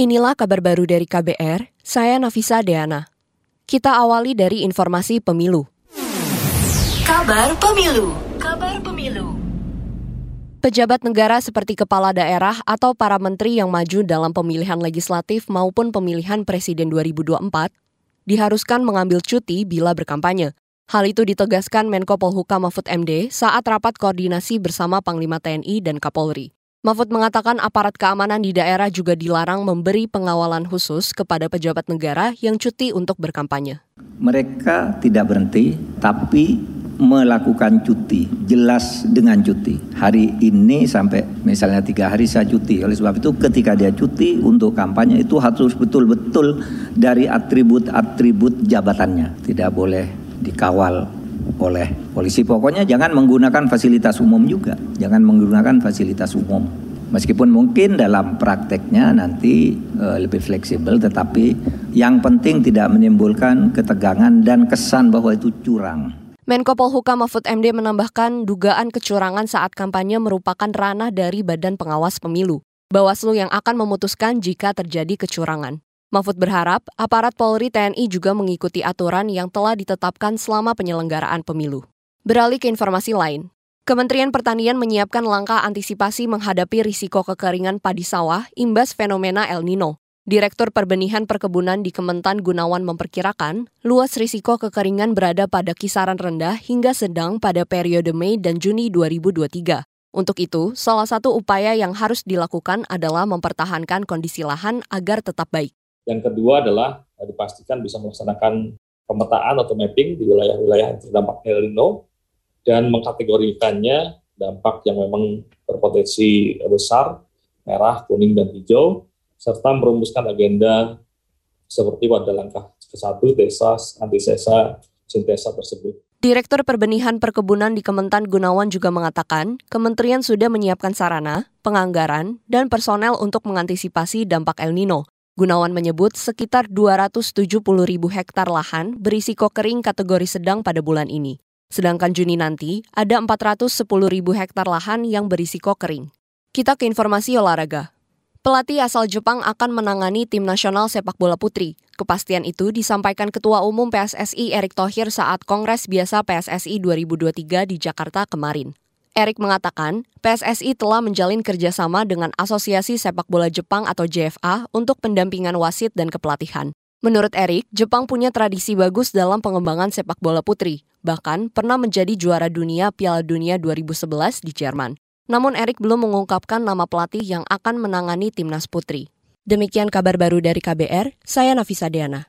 Inilah kabar baru dari KBR, saya Nafisa Deana. Kita awali dari informasi pemilu. Kabar Pemilu. Kabar Pemilu. Pejabat negara seperti kepala daerah atau para menteri yang maju dalam pemilihan legislatif maupun pemilihan presiden 2024 diharuskan mengambil cuti bila berkampanye. Hal itu ditegaskan Menko Polhukam Mahfud MD saat rapat koordinasi bersama Panglima TNI dan Kapolri. Mahfud mengatakan aparat keamanan di daerah juga dilarang memberi pengawalan khusus kepada pejabat negara yang cuti untuk berkampanye. Mereka tidak berhenti, tapi melakukan cuti, jelas dengan cuti. Hari ini sampai misalnya tiga hari saya cuti. Oleh sebab itu ketika dia cuti untuk kampanye itu harus betul-betul dari atribut-atribut jabatannya. Tidak boleh dikawal oleh polisi. Pokoknya jangan menggunakan fasilitas umum juga, jangan menggunakan fasilitas umum. Meskipun mungkin dalam prakteknya nanti e, lebih fleksibel, tetapi yang penting tidak menimbulkan ketegangan dan kesan bahwa itu curang. Menko Polhukam Mahfud MD menambahkan dugaan kecurangan saat kampanye merupakan ranah dari Badan Pengawas Pemilu. Bawaslu yang akan memutuskan jika terjadi kecurangan. Mahfud berharap aparat Polri TNI juga mengikuti aturan yang telah ditetapkan selama penyelenggaraan pemilu. Beralih ke informasi lain, Kementerian Pertanian menyiapkan langkah antisipasi menghadapi risiko kekeringan padi sawah imbas fenomena El Nino. Direktur Perbenihan Perkebunan di Kementan Gunawan memperkirakan, luas risiko kekeringan berada pada kisaran rendah hingga sedang pada periode Mei dan Juni 2023. Untuk itu, salah satu upaya yang harus dilakukan adalah mempertahankan kondisi lahan agar tetap baik. Yang kedua adalah eh, dipastikan bisa melaksanakan pemetaan atau mapping di wilayah-wilayah yang terdampak El Nino dan mengkategorikannya dampak yang memang berpotensi besar, merah, kuning, dan hijau, serta merumuskan agenda seperti pada langkah ke-1, desa, antisesa, sintesa tersebut. Direktur Perbenihan Perkebunan di Kementan Gunawan juga mengatakan, kementerian sudah menyiapkan sarana, penganggaran, dan personel untuk mengantisipasi dampak El Nino. Gunawan menyebut sekitar 270 ribu hektar lahan berisiko kering kategori sedang pada bulan ini. Sedangkan Juni nanti ada 410 ribu hektar lahan yang berisiko kering. Kita ke informasi olahraga. Pelatih asal Jepang akan menangani tim nasional sepak bola putri. Kepastian itu disampaikan Ketua Umum PSSI Erick Thohir saat Kongres Biasa PSSI 2023 di Jakarta kemarin. Erik mengatakan, PSSI telah menjalin kerjasama dengan Asosiasi Sepak Bola Jepang atau JFA untuk pendampingan wasit dan kepelatihan. Menurut Erik, Jepang punya tradisi bagus dalam pengembangan sepak bola putri, bahkan pernah menjadi juara dunia Piala Dunia 2011 di Jerman. Namun Erik belum mengungkapkan nama pelatih yang akan menangani timnas putri. Demikian kabar baru dari KBR, saya Nafisa Deana.